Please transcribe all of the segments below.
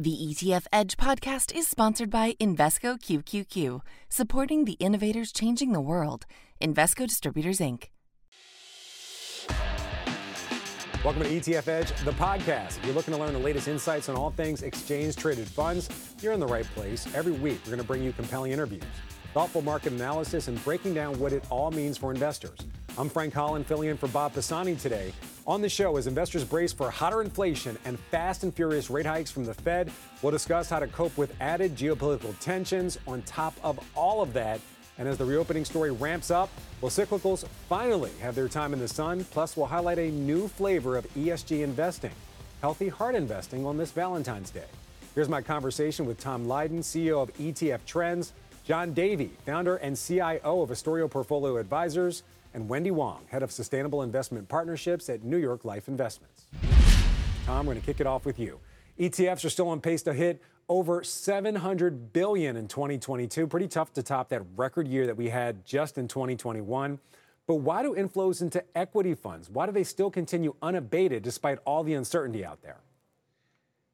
The ETF Edge podcast is sponsored by Invesco QQQ, supporting the innovators changing the world. Invesco Distributors, Inc. Welcome to ETF Edge, the podcast. If you're looking to learn the latest insights on all things exchange traded funds, you're in the right place. Every week, we're going to bring you compelling interviews, thoughtful market analysis, and breaking down what it all means for investors. I'm Frank Holland, filling in for Bob Pisani today. On the show, as investors brace for hotter inflation and fast and furious rate hikes from the Fed, we'll discuss how to cope with added geopolitical tensions. On top of all of that, and as the reopening story ramps up, will cyclicals finally have their time in the sun? Plus, we'll highlight a new flavor of ESG investing, healthy heart investing on this Valentine's Day. Here's my conversation with Tom Lydon, CEO of ETF Trends, John Davi, founder and CIO of Astoria Portfolio Advisors, and Wendy Wong, head of sustainable investment partnerships at New York Life Investments. Tom, we're going to kick it off with you. ETFs are still on pace to hit over 700 billion in 2022. Pretty tough to top that record year that we had just in 2021. But why do inflows into equity funds? Why do they still continue unabated despite all the uncertainty out there?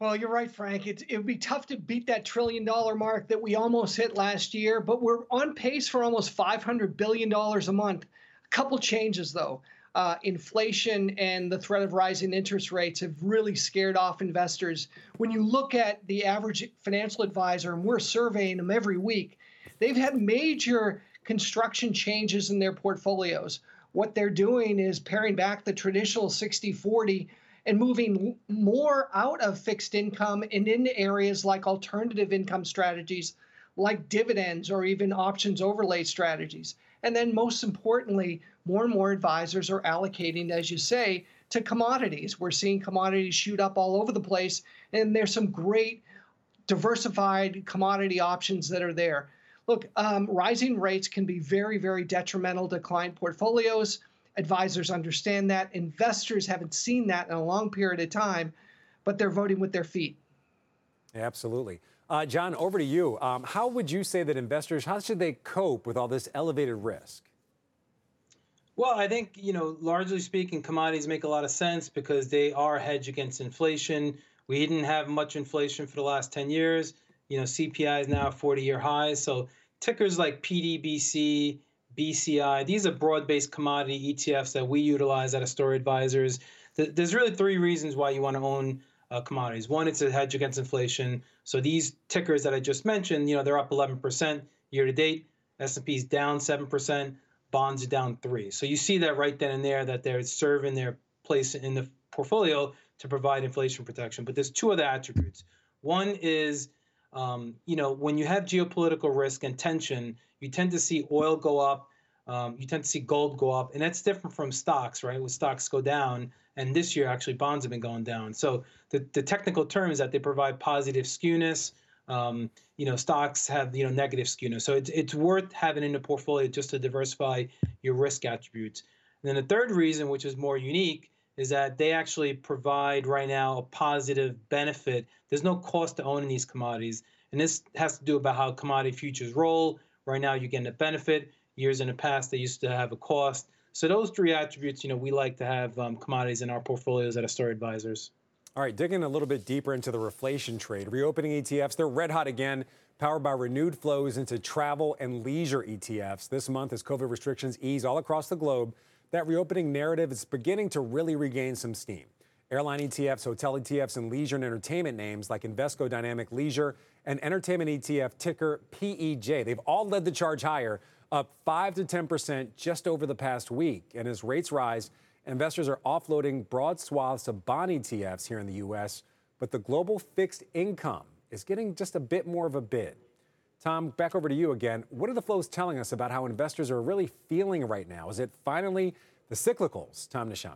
Well, you're right, Frank. It, it would be tough to beat that trillion dollar mark that we almost hit last year, but we're on pace for almost $500 billion a month couple changes though. Uh, inflation and the threat of rising interest rates have really scared off investors. When you look at the average financial advisor, and we're surveying them every week, they've had major construction changes in their portfolios. What they're doing is paring back the traditional 60 40 and moving more out of fixed income and into areas like alternative income strategies, like dividends or even options overlay strategies. And then, most importantly, more and more advisors are allocating, as you say, to commodities. We're seeing commodities shoot up all over the place, and there's some great diversified commodity options that are there. Look, um, rising rates can be very, very detrimental to client portfolios. Advisors understand that. Investors haven't seen that in a long period of time, but they're voting with their feet. Absolutely. Uh, John, over to you. Um, how would you say that investors, how should they cope with all this elevated risk? Well, I think, you know, largely speaking, commodities make a lot of sense because they are a hedge against inflation. We didn't have much inflation for the last 10 years. You know, CPI is now 40 year highs. So tickers like PDBC, BCI, these are broad based commodity ETFs that we utilize at Astoria Advisors. There's really three reasons why you want to own uh, commodities. One, it's a hedge against inflation. So these tickers that I just mentioned, you know, they're up 11% year to date. S&P is down 7%, bonds are down 3. So you see that right then and there that they're serving their place in the portfolio to provide inflation protection. But there's two other attributes. One is, um, you know, when you have geopolitical risk and tension, you tend to see oil go up, um, you tend to see gold go up, and that's different from stocks, right? When stocks go down, and this year actually bonds have been going down. So the, the technical term is that they provide positive skewness. Um, you know, stocks have you know negative skewness. So it's it's worth having in the portfolio just to diversify your risk attributes. And then the third reason, which is more unique, is that they actually provide right now a positive benefit. There's no cost to owning these commodities. And this has to do about how commodity futures roll. Right now, you're getting a benefit. Years in the past, they used to have a cost. So those three attributes, you know, we like to have um, commodities in our portfolios at Astoria Advisors. All right, digging a little bit deeper into the reflation trade, reopening ETFs, they're red hot again, powered by renewed flows into travel and leisure ETFs. This month, as COVID restrictions ease all across the globe, that reopening narrative is beginning to really regain some steam. Airline ETFs, hotel ETFs, and leisure and entertainment names like Invesco Dynamic Leisure and entertainment ETF ticker PEJ, they've all led the charge higher up 5 to 10% just over the past week. And as rates rise, investors are offloading broad swaths of bond ETFs here in the U.S., but the global fixed income is getting just a bit more of a bid. Tom, back over to you again. What are the flows telling us about how investors are really feeling right now? Is it finally the cyclicals time to shine?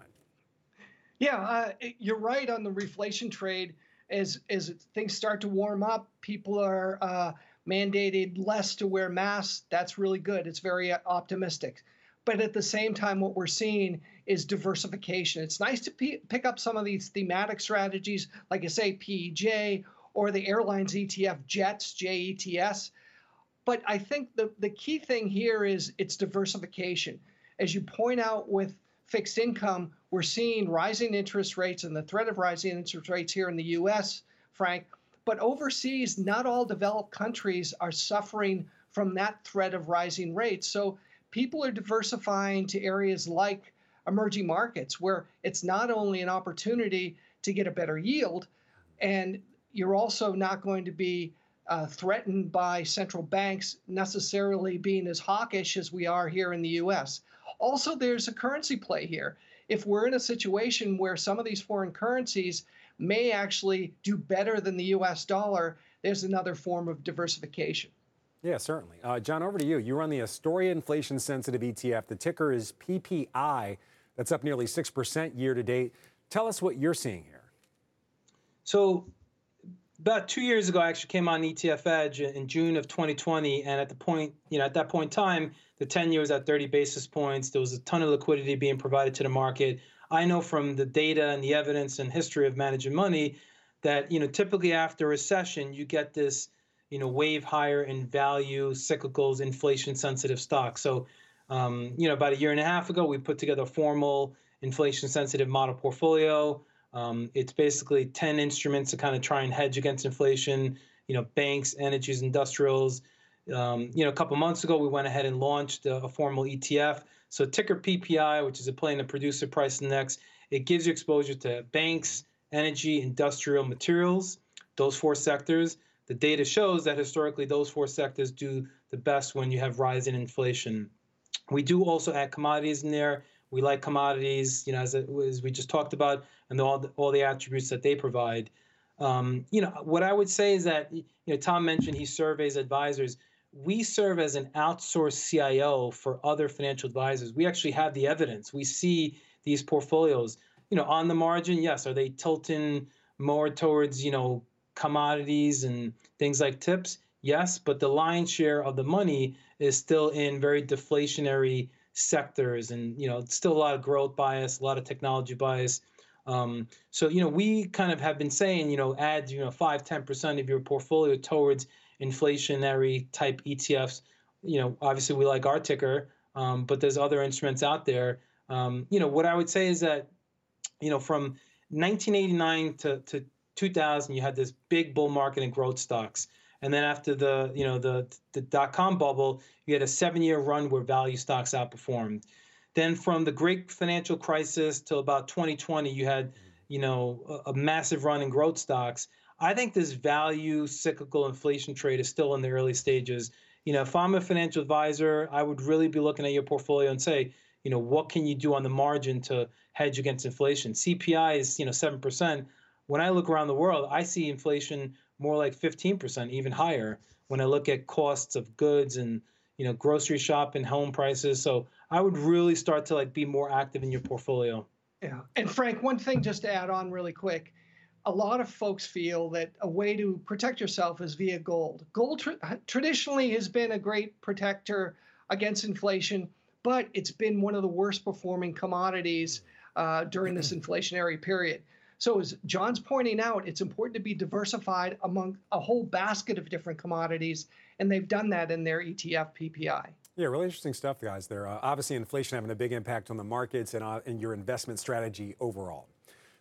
Yeah, uh, you're right on the reflation trade. As as things start to warm up, people are uh, mandated less to wear masks, that's really good. It's very optimistic. But at the same time, what we're seeing is diversification. It's nice to p- pick up some of these thematic strategies, like I say, PEJ or the airlines ETF, JETS, JETS. But I think the, the key thing here is it's diversification. As you point out with fixed income, we're seeing rising interest rates and the threat of rising interest rates here in the US, Frank, But overseas, not all developed countries are suffering from that threat of rising rates. So people are diversifying to areas like emerging markets where it's not only an opportunity to get a better yield, and you're also not going to be uh, threatened by central banks necessarily being as hawkish as we are here in the US. Also, there's a currency play here. If we're in a situation where some of these foreign currencies may actually do better than the US dollar, there's another form of diversification. Yeah, certainly. Uh, John, over to you. You run the Astoria Inflation Sensitive ETF. The ticker is PPI. That's up nearly 6% year to date. Tell us what you're seeing here. So, about two years ago, I actually came on ETF Edge in June of 2020, and at the point, you know, at that point in time, the 10 year was at 30 basis points. There was a ton of liquidity being provided to the market. I know from the data and the evidence and history of managing money that you know typically after a recession you get this you know wave higher in value cyclicals inflation sensitive stocks. So um, you know about a year and a half ago we put together a formal inflation sensitive model portfolio. Um, it's basically 10 instruments to kind of try and hedge against inflation, you know, banks, energies, industrials. Um, you know, a couple months ago, we went ahead and launched a, a, formal ETF. So ticker PPI, which is a play in the producer price index, it gives you exposure to banks, energy, industrial materials, those four sectors. The data shows that historically those four sectors do the best when you have rising inflation. We do also add commodities in there. We like commodities, you know, as, as we just talked about, and all the, all the attributes that they provide. Um, you know, what I would say is that, you know, Tom mentioned he surveys advisors. We serve as an outsourced CIO for other financial advisors. We actually have the evidence. We see these portfolios. You know, on the margin, yes, are they tilting more towards, you know, commodities and things like tips? Yes, but the lion's share of the money is still in very deflationary sectors and you know still a lot of growth bias a lot of technology bias um, so you know we kind of have been saying you know add you know 5 10% of your portfolio towards inflationary type etfs you know obviously we like our ticker um, but there's other instruments out there um, you know what i would say is that you know from 1989 to, to 2000 you had this big bull market in growth stocks and then after the you know the the dot com bubble, you had a seven year run where value stocks outperformed. Then from the great financial crisis till about 2020, you had you know a, a massive run in growth stocks. I think this value cyclical inflation trade is still in the early stages. You know, if I'm a financial advisor, I would really be looking at your portfolio and say, you know, what can you do on the margin to hedge against inflation? CPI is, you know, 7%. When I look around the world, I see inflation more like 15%, even higher when I look at costs of goods and you know grocery shop and home prices. So I would really start to like be more active in your portfolio. Yeah. And Frank, one thing just to add on really quick. A lot of folks feel that a way to protect yourself is via gold. Gold tra- traditionally has been a great protector against inflation, but it's been one of the worst performing commodities uh, during this inflationary period. So, as John's pointing out, it's important to be diversified among a whole basket of different commodities, and they've done that in their ETF PPI. Yeah, really interesting stuff, guys. There, uh, obviously, inflation having a big impact on the markets and, uh, and your investment strategy overall.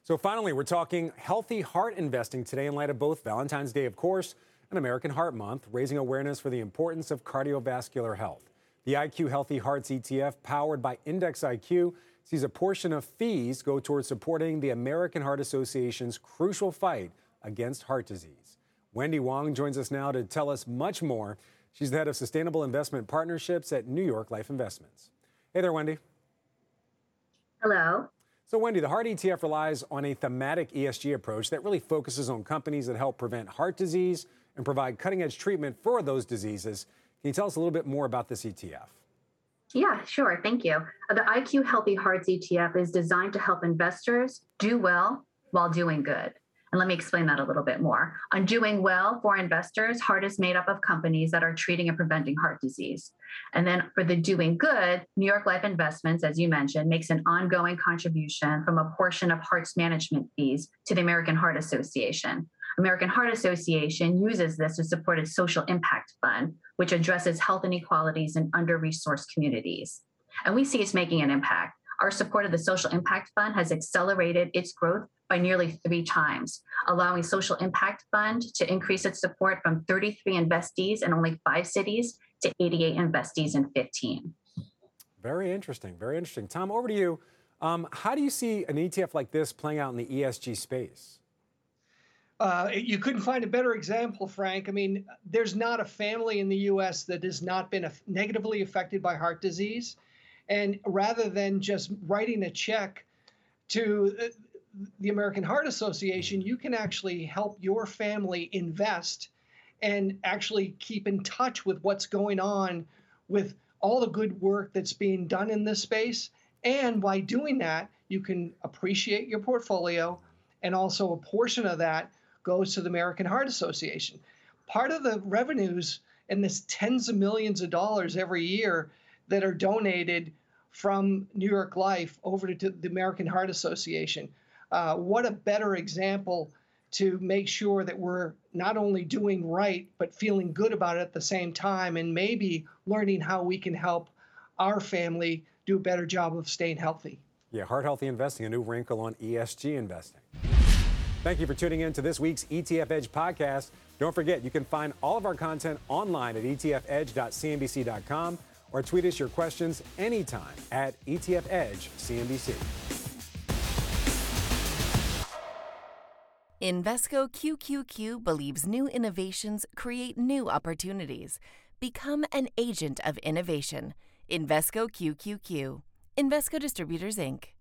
So, finally, we're talking healthy heart investing today in light of both Valentine's Day, of course, and American Heart Month, raising awareness for the importance of cardiovascular health. The IQ Healthy Hearts ETF, powered by Index IQ, sees a portion of fees go towards supporting the American Heart Association's crucial fight against heart disease. Wendy Wong joins us now to tell us much more. She's the head of Sustainable Investment Partnerships at New York Life Investments. Hey there, Wendy. Hello. So, Wendy, the Heart ETF relies on a thematic ESG approach that really focuses on companies that help prevent heart disease and provide cutting edge treatment for those diseases. Can you tell us a little bit more about this ETF? Yeah, sure. Thank you. The IQ Healthy Hearts ETF is designed to help investors do well while doing good. And let me explain that a little bit more. On doing well for investors, heart is made up of companies that are treating and preventing heart disease. And then for the doing good, New York Life Investments, as you mentioned, makes an ongoing contribution from a portion of hearts management fees to the American Heart Association. American Heart Association uses this to support its social impact fund, which addresses health inequalities in under resourced communities. And we see it's making an impact. Our support of the Social Impact Fund has accelerated its growth by nearly three times, allowing Social Impact Fund to increase its support from 33 investees in only five cities to 88 investees in 15. Very interesting. Very interesting. Tom, over to you. Um, how do you see an ETF like this playing out in the ESG space? Uh, you couldn't find a better example, Frank. I mean, there's not a family in the U.S. that has not been negatively affected by heart disease. And rather than just writing a check to uh, the American Heart Association, you can actually help your family invest and actually keep in touch with what's going on with all the good work that's being done in this space. And by doing that, you can appreciate your portfolio, and also a portion of that goes to the American Heart Association. Part of the revenues and this tens of millions of dollars every year that are donated from New York Life over to the American Heart Association. Uh, what a better example to make sure that we're not only doing right, but feeling good about it at the same time, and maybe learning how we can help our family do a better job of staying healthy. Yeah, heart healthy investing, a new wrinkle on ESG investing. Thank you for tuning in to this week's ETF Edge podcast. Don't forget, you can find all of our content online at etfedge.cnbc.com or tweet us your questions anytime at etfedgecnbc. Invesco QQQ believes new innovations create new opportunities. Become an agent of innovation. Invesco QQQ. Invesco Distributors, Inc.